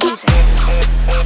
producer.